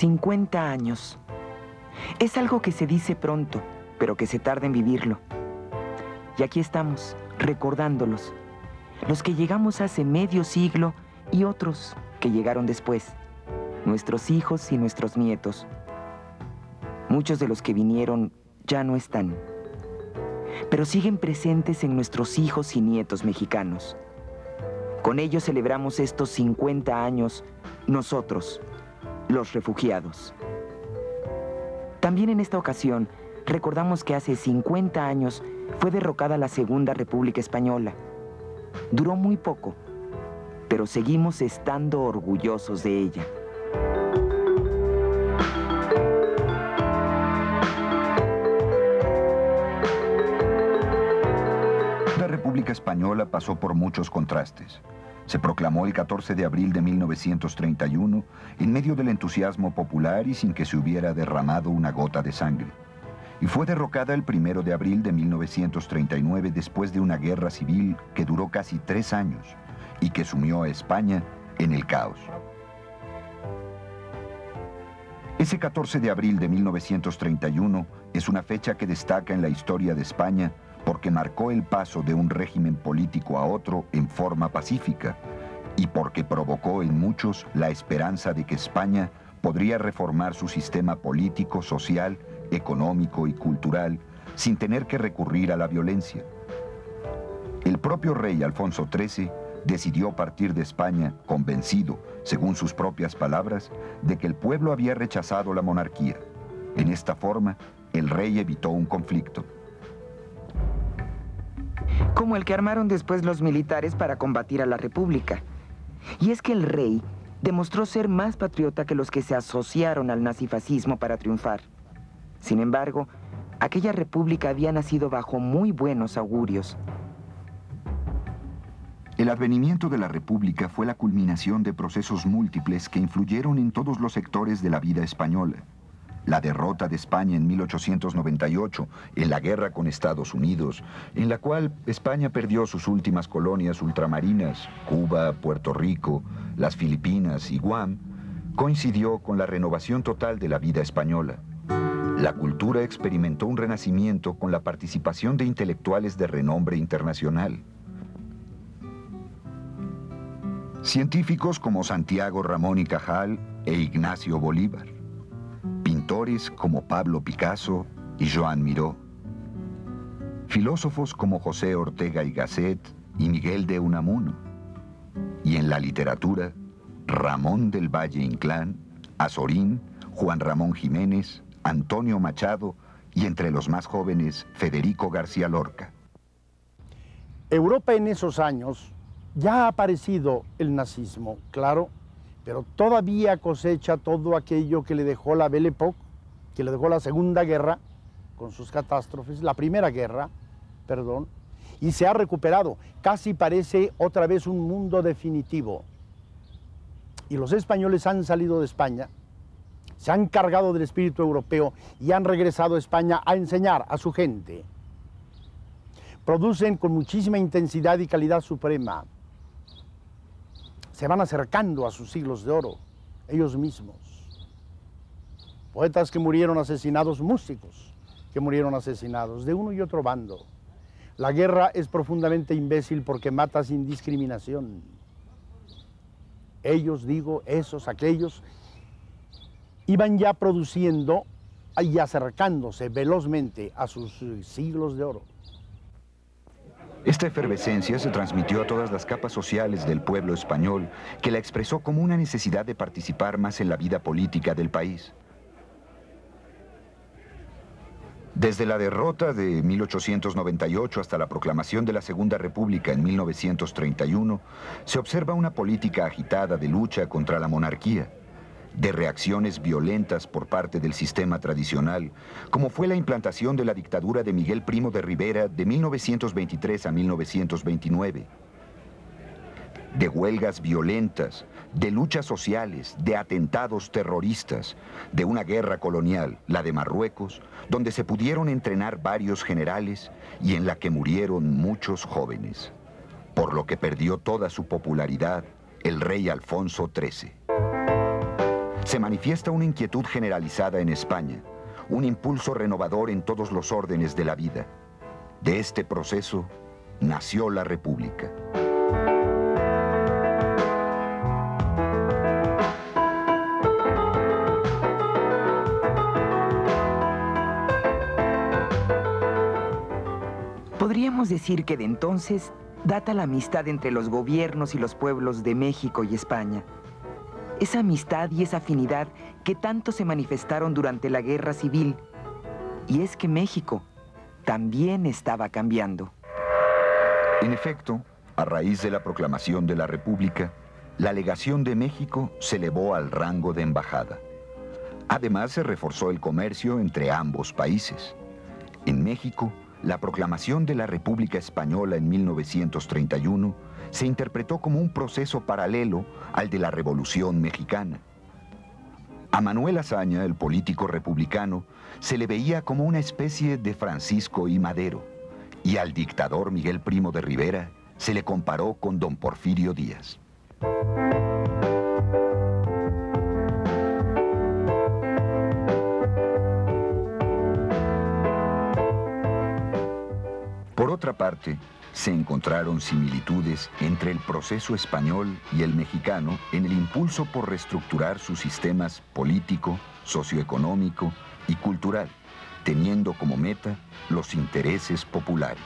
50 años. Es algo que se dice pronto, pero que se tarda en vivirlo. Y aquí estamos, recordándolos. Los que llegamos hace medio siglo y otros que llegaron después. Nuestros hijos y nuestros nietos. Muchos de los que vinieron ya no están. Pero siguen presentes en nuestros hijos y nietos mexicanos. Con ellos celebramos estos 50 años, nosotros, los refugiados. También en esta ocasión recordamos que hace 50 años fue derrocada la Segunda República Española. Duró muy poco, pero seguimos estando orgullosos de ella. La República Española pasó por muchos contrastes. Se proclamó el 14 de abril de 1931 en medio del entusiasmo popular y sin que se hubiera derramado una gota de sangre. Y fue derrocada el 1 de abril de 1939 después de una guerra civil que duró casi tres años y que sumió a España en el caos. Ese 14 de abril de 1931 es una fecha que destaca en la historia de España porque marcó el paso de un régimen político a otro en forma pacífica y porque provocó en muchos la esperanza de que España podría reformar su sistema político, social, económico y cultural sin tener que recurrir a la violencia. El propio rey Alfonso XIII decidió partir de España convencido, según sus propias palabras, de que el pueblo había rechazado la monarquía. En esta forma, el rey evitó un conflicto como el que armaron después los militares para combatir a la República. Y es que el rey demostró ser más patriota que los que se asociaron al nazifascismo para triunfar. Sin embargo, aquella república había nacido bajo muy buenos augurios. El advenimiento de la república fue la culminación de procesos múltiples que influyeron en todos los sectores de la vida española la derrota de España en 1898 en la guerra con Estados Unidos, en la cual España perdió sus últimas colonias ultramarinas, Cuba, Puerto Rico, las Filipinas y Guam, coincidió con la renovación total de la vida española. La cultura experimentó un renacimiento con la participación de intelectuales de renombre internacional. Científicos como Santiago Ramón y Cajal e Ignacio Bolívar pintores como Pablo Picasso y Joan Miró, filósofos como José Ortega y Gasset y Miguel de Unamuno, y en la literatura, Ramón del Valle Inclán, Azorín, Juan Ramón Jiménez, Antonio Machado y entre los más jóvenes, Federico García Lorca. Europa en esos años ya ha aparecido el nazismo, claro, pero todavía cosecha todo aquello que le dejó la Belle Époque, que le dejó la Segunda Guerra, con sus catástrofes, la Primera Guerra, perdón, y se ha recuperado. Casi parece otra vez un mundo definitivo. Y los españoles han salido de España, se han cargado del espíritu europeo y han regresado a España a enseñar a su gente. Producen con muchísima intensidad y calidad suprema se van acercando a sus siglos de oro, ellos mismos. Poetas que murieron asesinados, músicos que murieron asesinados, de uno y otro bando. La guerra es profundamente imbécil porque mata sin discriminación. Ellos, digo, esos, aquellos, iban ya produciendo y acercándose velozmente a sus siglos de oro. Esta efervescencia se transmitió a todas las capas sociales del pueblo español, que la expresó como una necesidad de participar más en la vida política del país. Desde la derrota de 1898 hasta la proclamación de la Segunda República en 1931, se observa una política agitada de lucha contra la monarquía de reacciones violentas por parte del sistema tradicional, como fue la implantación de la dictadura de Miguel Primo de Rivera de 1923 a 1929. De huelgas violentas, de luchas sociales, de atentados terroristas, de una guerra colonial, la de Marruecos, donde se pudieron entrenar varios generales y en la que murieron muchos jóvenes, por lo que perdió toda su popularidad el rey Alfonso XIII. Se manifiesta una inquietud generalizada en España, un impulso renovador en todos los órdenes de la vida. De este proceso nació la República. Podríamos decir que de entonces data la amistad entre los gobiernos y los pueblos de México y España. Esa amistad y esa afinidad que tanto se manifestaron durante la Guerra Civil. Y es que México también estaba cambiando. En efecto, a raíz de la proclamación de la República, la legación de México se elevó al rango de embajada. Además, se reforzó el comercio entre ambos países. En México, la proclamación de la República Española en 1931 se interpretó como un proceso paralelo al de la Revolución Mexicana. A Manuel Azaña, el político republicano, se le veía como una especie de Francisco y Madero, y al dictador Miguel Primo de Rivera se le comparó con don Porfirio Díaz. Por otra parte, se encontraron similitudes entre el proceso español y el mexicano en el impulso por reestructurar sus sistemas político, socioeconómico y cultural, teniendo como meta los intereses populares.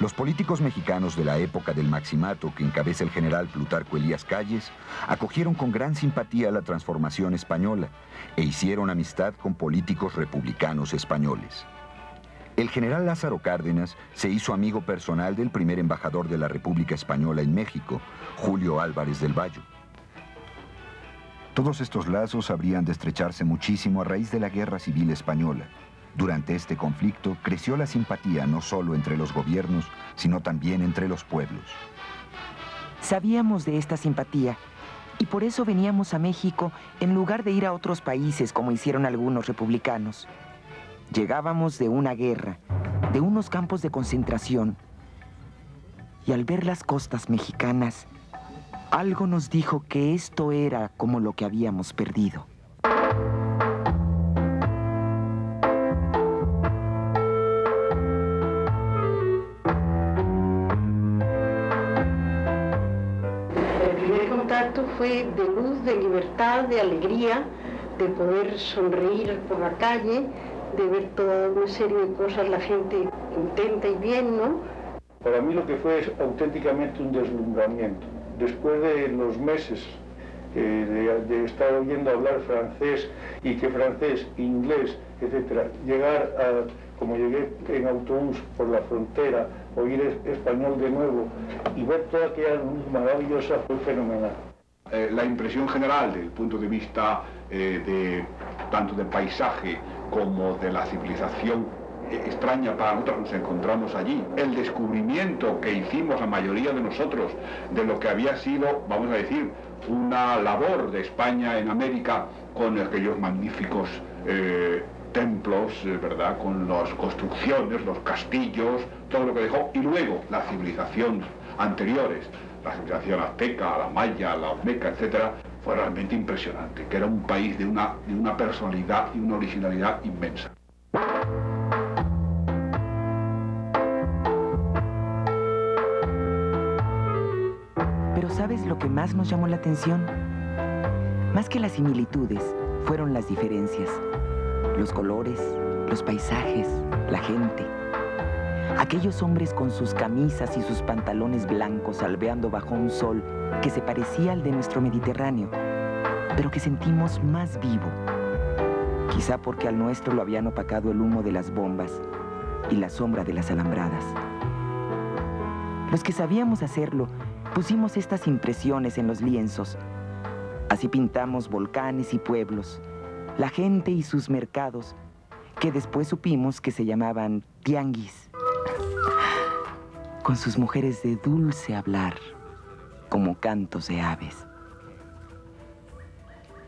Los políticos mexicanos de la época del Maximato, que encabeza el general Plutarco Elías Calles, acogieron con gran simpatía la transformación española e hicieron amistad con políticos republicanos españoles. El general Lázaro Cárdenas se hizo amigo personal del primer embajador de la República Española en México, Julio Álvarez del Valle. Todos estos lazos habrían de estrecharse muchísimo a raíz de la Guerra Civil Española. Durante este conflicto creció la simpatía no solo entre los gobiernos, sino también entre los pueblos. Sabíamos de esta simpatía y por eso veníamos a México en lugar de ir a otros países como hicieron algunos republicanos. Llegábamos de una guerra, de unos campos de concentración. Y al ver las costas mexicanas, algo nos dijo que esto era como lo que habíamos perdido. El primer contacto fue de luz, de libertad, de alegría, de poder sonreír por la calle, de ver toda una serie de cosas, la gente contenta y bien, ¿no? Para mí lo que fue es auténticamente un deslumbramiento. Después de los meses eh, de, de, estar oyendo hablar francés y que francés, inglés, etcétera, llegar a, como llegué en autobús por la frontera, oír es, español de nuevo y ver toda aquella luz maravillosa fue fenomenal. Eh, la impresión general desde el punto de vista eh, de tanto del paisaje como de la civilización extraña para nosotros nos encontramos allí. El descubrimiento que hicimos la mayoría de nosotros de lo que había sido, vamos a decir, una labor de España en América con aquellos magníficos eh, templos, eh, ¿verdad? Con las construcciones, los castillos, todo lo que dejó, y luego las civilizaciones anteriores, la civilización azteca, la maya, la olmeca, etcétera, fue realmente impresionante, que era un país de una, de una personalidad y una originalidad inmensa. Pero ¿sabes lo que más nos llamó la atención? Más que las similitudes, fueron las diferencias. Los colores, los paisajes, la gente. Aquellos hombres con sus camisas y sus pantalones blancos albeando bajo un sol que se parecía al de nuestro Mediterráneo, pero que sentimos más vivo. Quizá porque al nuestro lo habían opacado el humo de las bombas y la sombra de las alambradas. Los que sabíamos hacerlo pusimos estas impresiones en los lienzos. Así pintamos volcanes y pueblos, la gente y sus mercados, que después supimos que se llamaban tianguis, con sus mujeres de dulce hablar, como cantos de aves.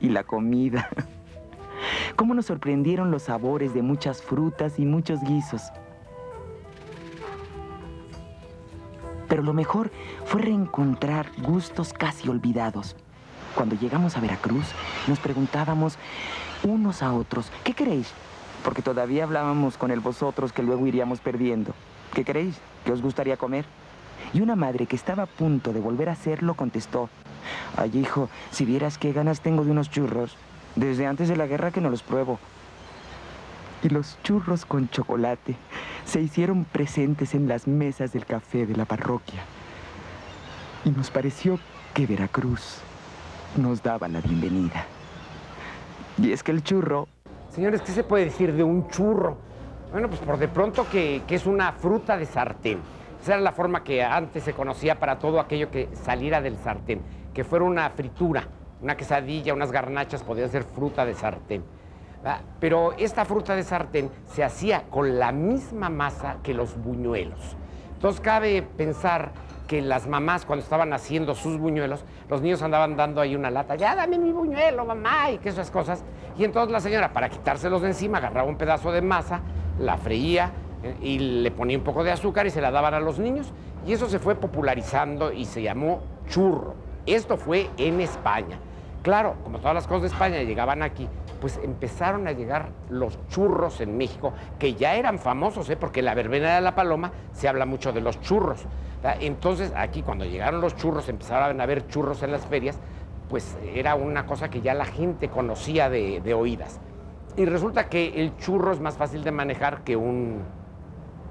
Y la comida. Cómo nos sorprendieron los sabores de muchas frutas y muchos guisos. Pero lo mejor fue reencontrar gustos casi olvidados. Cuando llegamos a Veracruz, nos preguntábamos unos a otros, ¿qué queréis? Porque todavía hablábamos con el vosotros que luego iríamos perdiendo. ¿Qué queréis? ¿Qué os gustaría comer? Y una madre que estaba a punto de volver a hacerlo contestó, ay hijo, si vieras qué ganas tengo de unos churros, desde antes de la guerra que no los pruebo. Y los churros con chocolate se hicieron presentes en las mesas del café de la parroquia. Y nos pareció que Veracruz nos daba la bienvenida. Y es que el churro... Señores, ¿qué se puede decir de un churro? Bueno, pues por de pronto que, es una fruta de sartén. Esa era la forma que antes se conocía para todo aquello que saliera del sartén, que fuera una fritura, una quesadilla, unas garnachas, podían ser fruta de sartén. Pero esta fruta de sartén se hacía con la misma masa que los buñuelos. Entonces cabe pensar que las mamás cuando estaban haciendo sus buñuelos, los niños andaban dando ahí una lata, ya dame mi buñuelo, mamá, y que esas cosas. Y entonces la señora, para quitárselos de encima, agarraba un pedazo de masa, la freía eh, y le ponía un poco de azúcar y se la daban a los niños. Y eso se fue popularizando y se llamó churro. Esto fue en España. Claro, como todas las cosas de España llegaban aquí, pues empezaron a llegar los churros en México, que ya eran famosos, ¿eh? porque en la verbena de la paloma se habla mucho de los churros. Entonces, aquí cuando llegaron los churros, empezaron a haber churros en las ferias, pues era una cosa que ya la gente conocía de oídas. Y resulta que el churro es más fácil de manejar que un,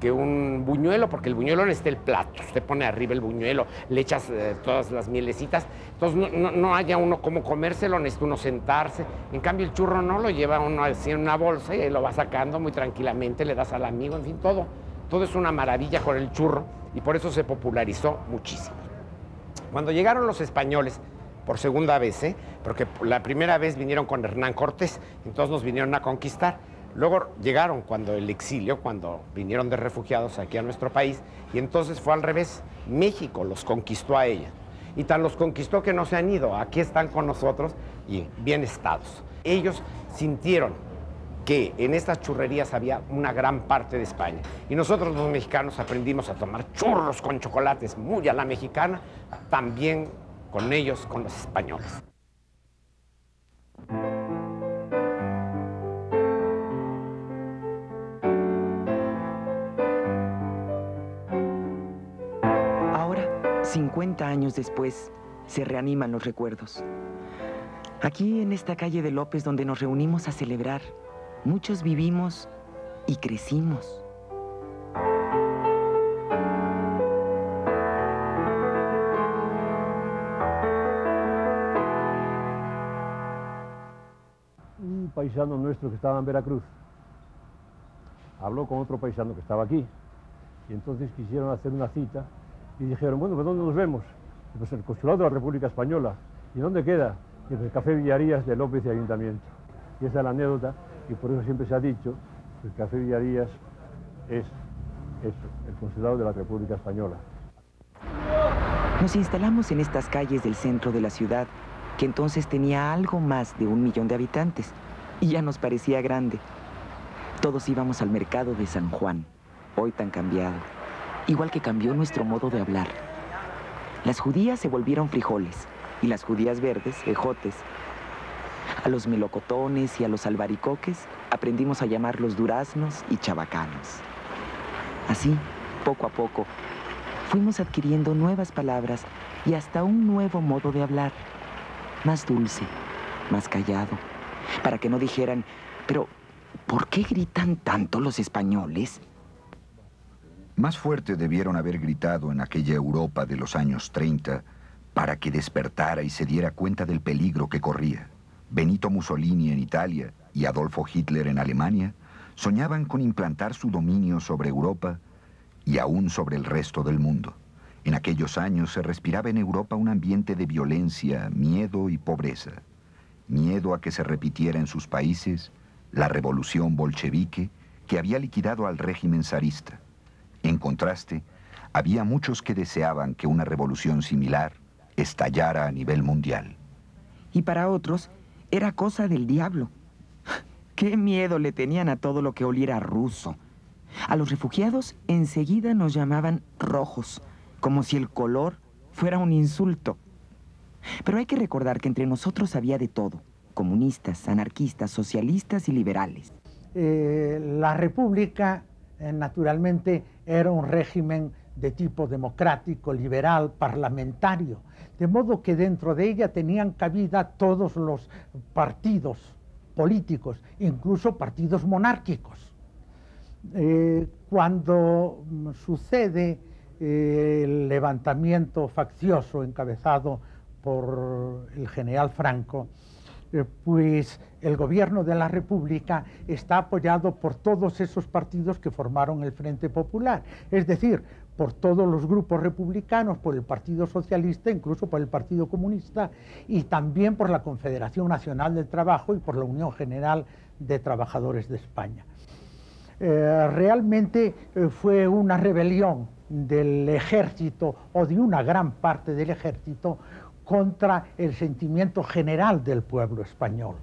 que un buñuelo, porque el buñuelo necesita el plato. Usted pone arriba el buñuelo, le echas eh, todas las mielecitas, entonces no, haya uno como comérselo, necesita uno sentarse. En cambio, el churro no lo lleva uno así en una bolsa y lo va sacando muy tranquilamente, le das al amigo, en fin, todo. Todo es una maravilla con el churro y por eso se popularizó muchísimo. Cuando llegaron los españoles, por segunda vez, ¿eh? porque la primera vez vinieron con Hernán Cortés, entonces nos vinieron a conquistar. Luego llegaron cuando el exilio, cuando vinieron de refugiados aquí a nuestro país, y entonces fue al revés. México los conquistó a ella. Y tan los conquistó que no se han ido. Aquí están con nosotros y bien estados. Ellos sintieron que en estas churrerías había una gran parte de España. Y nosotros los mexicanos aprendimos a tomar churros con chocolates muy a la mexicana, también con ellos, con los españoles. años después, se reaniman los recuerdos. Aquí en esta calle de López donde nos reunimos a celebrar, muchos vivimos y crecimos. Paisano nuestro que estaba en Veracruz habló con otro paisano que estaba aquí y entonces quisieron hacer una cita y dijeron, bueno, ¿pues ¿dónde nos vemos? Pues en el consulado de la República Española. ¿Y dónde queda? en el Café Villarías de López y Ayuntamiento. Y esa es la anécdota, y por eso siempre se ha dicho que el Café Villarías es eso, el consulado de la República Española. Nos instalamos en estas calles del centro de la ciudad, que entonces tenía algo más de un millón de habitantes, y ya nos parecía grande. Todos íbamos al mercado de San Juan, hoy tan cambiado igual que cambió nuestro modo de hablar. Las judías se volvieron frijoles y las judías verdes, ejotes. A los melocotones y a los albaricoques aprendimos a llamarlos duraznos y chabacanos. Así, poco a poco, fuimos adquiriendo nuevas palabras y hasta un nuevo modo de hablar, más dulce, más callado, para que no dijeran, pero ¿por qué gritan tanto los españoles? Más fuerte debieron haber gritado en aquella Europa de los años 30 para que despertara y se diera cuenta del peligro que corría. Benito Mussolini en Italia y Adolfo Hitler en Alemania soñaban con implantar su dominio sobre Europa y aún sobre el resto del mundo. En aquellos años se respiraba en Europa un ambiente de violencia, miedo y pobreza. Miedo a que se repitiera en sus países la revolución bolchevique que había liquidado al régimen zarista. En contraste, había muchos que deseaban que una revolución similar estallara a nivel mundial. Y para otros, era cosa del diablo. Qué miedo le tenían a todo lo que oliera ruso. A los refugiados enseguida nos llamaban rojos, como si el color fuera un insulto. Pero hay que recordar que entre nosotros había de todo, comunistas, anarquistas, socialistas y liberales. Eh, la República, eh, naturalmente, era un régimen de tipo democrático, liberal, parlamentario, de modo que dentro de ella tenían cabida todos los partidos políticos, incluso partidos monárquicos. Eh, cuando sucede el levantamiento faccioso encabezado por el general Franco, eh, pues el gobierno de la República está apoyado por todos esos partidos que formaron el Frente Popular, es decir, por todos los grupos republicanos, por el Partido Socialista, incluso por el Partido Comunista y también por la Confederación Nacional del Trabajo y por la Unión General de Trabajadores de España. Eh, realmente eh, fue una rebelión del ejército o de una gran parte del ejército contra el sentimiento general del pueblo español.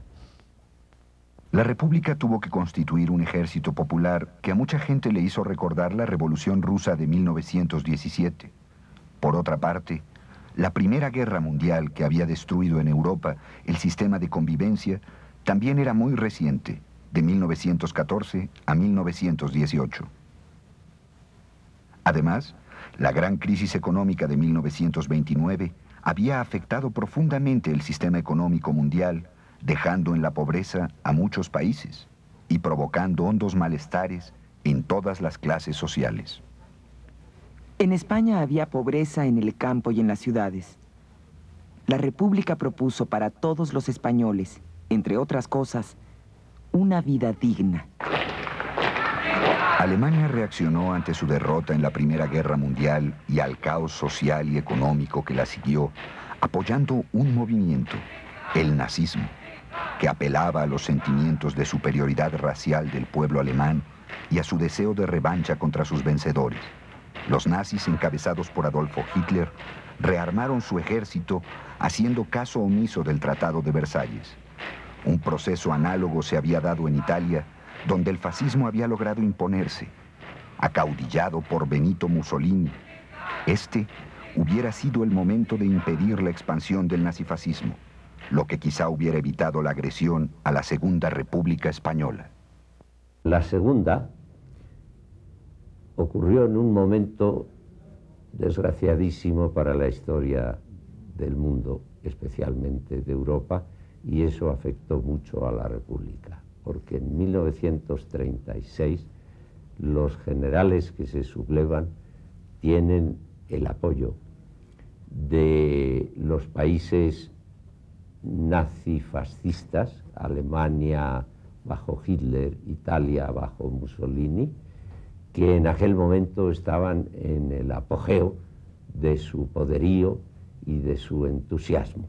La República tuvo que constituir un ejército popular que a mucha gente le hizo recordar la Revolución Rusa de 1917. Por otra parte, la Primera Guerra Mundial que había destruido en Europa el sistema de convivencia también era muy reciente, de 1914 a 1918. Además, la gran crisis económica de 1929 había afectado profundamente el sistema económico mundial, dejando en la pobreza a muchos países y provocando hondos malestares en todas las clases sociales. En España había pobreza en el campo y en las ciudades. La República propuso para todos los españoles, entre otras cosas, una vida digna. Alemania reaccionó ante su derrota en la Primera Guerra Mundial y al caos social y económico que la siguió, apoyando un movimiento, el nazismo, que apelaba a los sentimientos de superioridad racial del pueblo alemán y a su deseo de revancha contra sus vencedores. Los nazis, encabezados por Adolfo Hitler, rearmaron su ejército haciendo caso omiso del Tratado de Versalles. Un proceso análogo se había dado en Italia donde el fascismo había logrado imponerse, acaudillado por Benito Mussolini. Este hubiera sido el momento de impedir la expansión del nazifascismo, lo que quizá hubiera evitado la agresión a la Segunda República Española. La segunda ocurrió en un momento desgraciadísimo para la historia del mundo, especialmente de Europa, y eso afectó mucho a la República porque en 1936 los generales que se sublevan tienen el apoyo de los países nazifascistas, Alemania bajo Hitler, Italia bajo Mussolini, que en aquel momento estaban en el apogeo de su poderío y de su entusiasmo.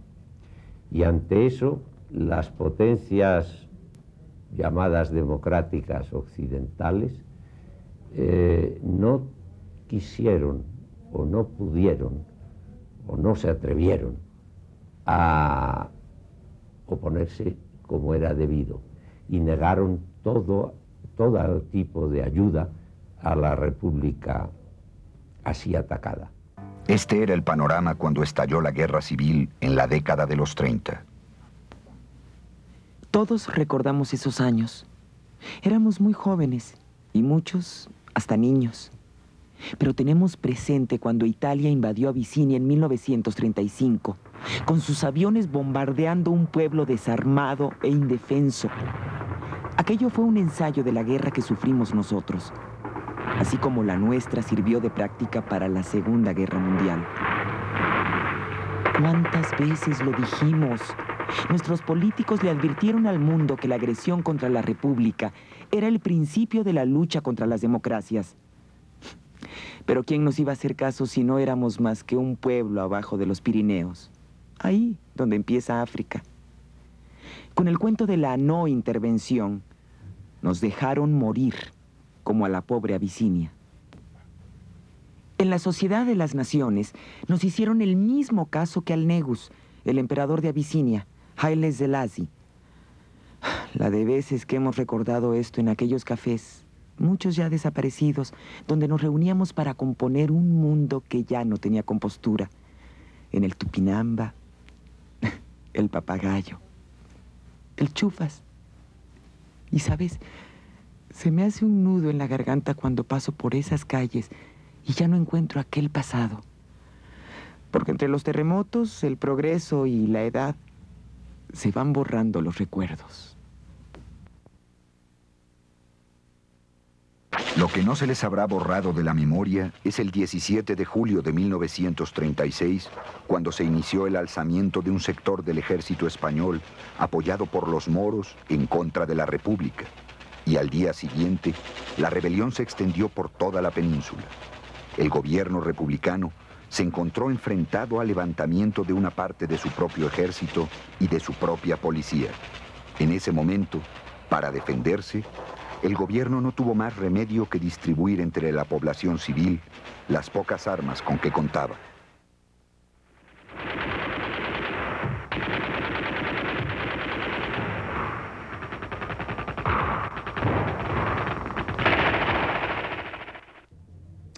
Y ante eso, las potencias llamadas democráticas occidentales, eh, no quisieron o no pudieron o no se atrevieron a oponerse como era debido y negaron todo, todo tipo de ayuda a la República así atacada. Este era el panorama cuando estalló la guerra civil en la década de los 30. Todos recordamos esos años. Éramos muy jóvenes y muchos hasta niños. Pero tenemos presente cuando Italia invadió Abisinia en 1935, con sus aviones bombardeando un pueblo desarmado e indefenso. Aquello fue un ensayo de la guerra que sufrimos nosotros, así como la nuestra sirvió de práctica para la Segunda Guerra Mundial. ¿Cuántas veces lo dijimos? Nuestros políticos le advirtieron al mundo que la agresión contra la República era el principio de la lucha contra las democracias. Pero ¿quién nos iba a hacer caso si no éramos más que un pueblo abajo de los Pirineos? Ahí, donde empieza África. Con el cuento de la no intervención, nos dejaron morir como a la pobre Abisinia. En la Sociedad de las Naciones nos hicieron el mismo caso que al Negus, el emperador de Abisinia. Haile Selassie. La de veces que hemos recordado esto en aquellos cafés, muchos ya desaparecidos, donde nos reuníamos para componer un mundo que ya no tenía compostura. En el Tupinamba, el papagayo, el chufas. Y sabes, se me hace un nudo en la garganta cuando paso por esas calles y ya no encuentro aquel pasado. Porque entre los terremotos, el progreso y la edad se van borrando los recuerdos. Lo que no se les habrá borrado de la memoria es el 17 de julio de 1936, cuando se inició el alzamiento de un sector del ejército español apoyado por los moros en contra de la República. Y al día siguiente, la rebelión se extendió por toda la península. El gobierno republicano se encontró enfrentado al levantamiento de una parte de su propio ejército y de su propia policía. En ese momento, para defenderse, el gobierno no tuvo más remedio que distribuir entre la población civil las pocas armas con que contaba.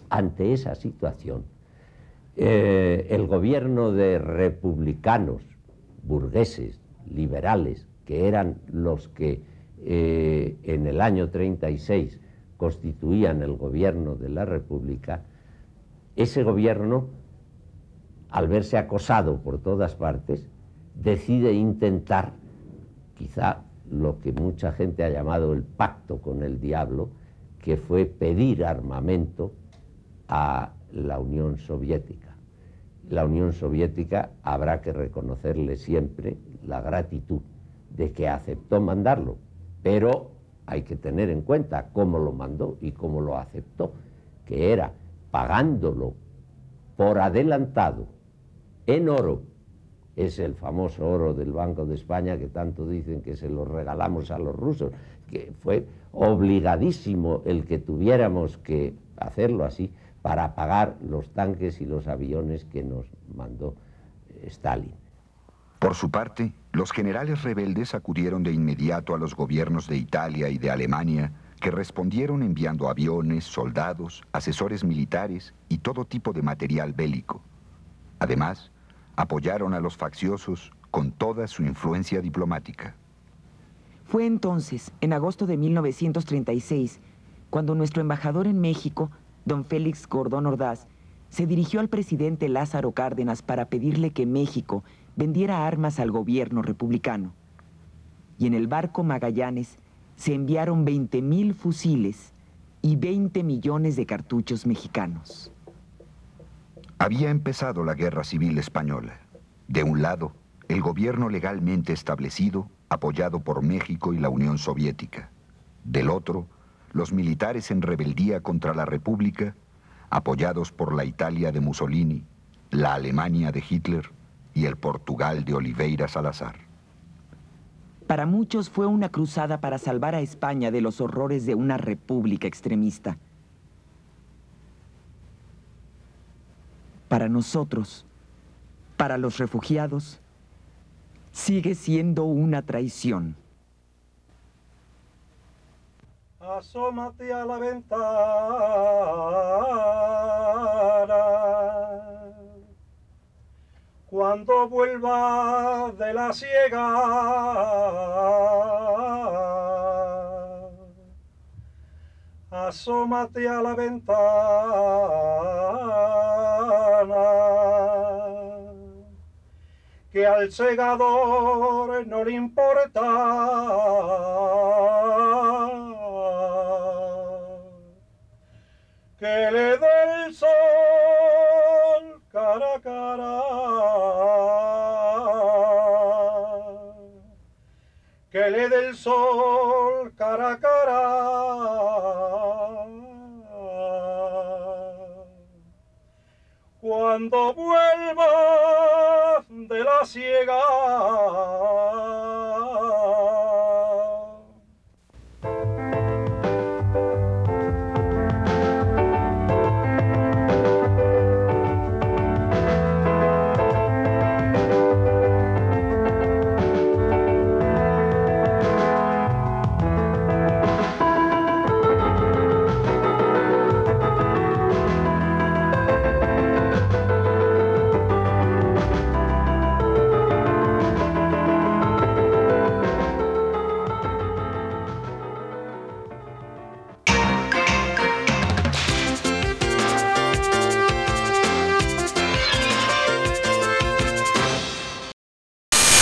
Ante esa situación, eh, el gobierno de republicanos, burgueses, liberales, que eran los que eh, en el año 36 constituían el gobierno de la República, ese gobierno, al verse acosado por todas partes, decide intentar, quizá lo que mucha gente ha llamado el pacto con el diablo, que fue pedir armamento a la Unión Soviética. La Unión Soviética habrá que reconocerle siempre la gratitud de que aceptó mandarlo, pero hay que tener en cuenta cómo lo mandó y cómo lo aceptó, que era pagándolo por adelantado en oro. Es el famoso oro del Banco de España que tanto dicen que se lo regalamos a los rusos, que fue obligadísimo el que tuviéramos que hacerlo así para pagar los tanques y los aviones que nos mandó Stalin. Por su parte, los generales rebeldes acudieron de inmediato a los gobiernos de Italia y de Alemania, que respondieron enviando aviones, soldados, asesores militares y todo tipo de material bélico. Además, apoyaron a los facciosos con toda su influencia diplomática. Fue entonces, en agosto de 1936, cuando nuestro embajador en México, don Félix Gordón Ordaz, se dirigió al presidente Lázaro Cárdenas para pedirle que México vendiera armas al gobierno republicano. Y en el barco Magallanes se enviaron 20 mil fusiles y 20 millones de cartuchos mexicanos. Había empezado la guerra civil española. De un lado, el gobierno legalmente establecido, apoyado por México y la Unión Soviética. Del otro, los militares en rebeldía contra la República, apoyados por la Italia de Mussolini, la Alemania de Hitler y el Portugal de Oliveira Salazar. Para muchos fue una cruzada para salvar a España de los horrores de una república extremista. Para nosotros, para los refugiados, sigue siendo una traición. Asómate a la ventana cuando vuelva de la ciega. Asómate a la ventana, que al segador no le importa. Que le dé el sol cara a cara. que le dé el sol cara a cara. Cuando vuelva de la ciega,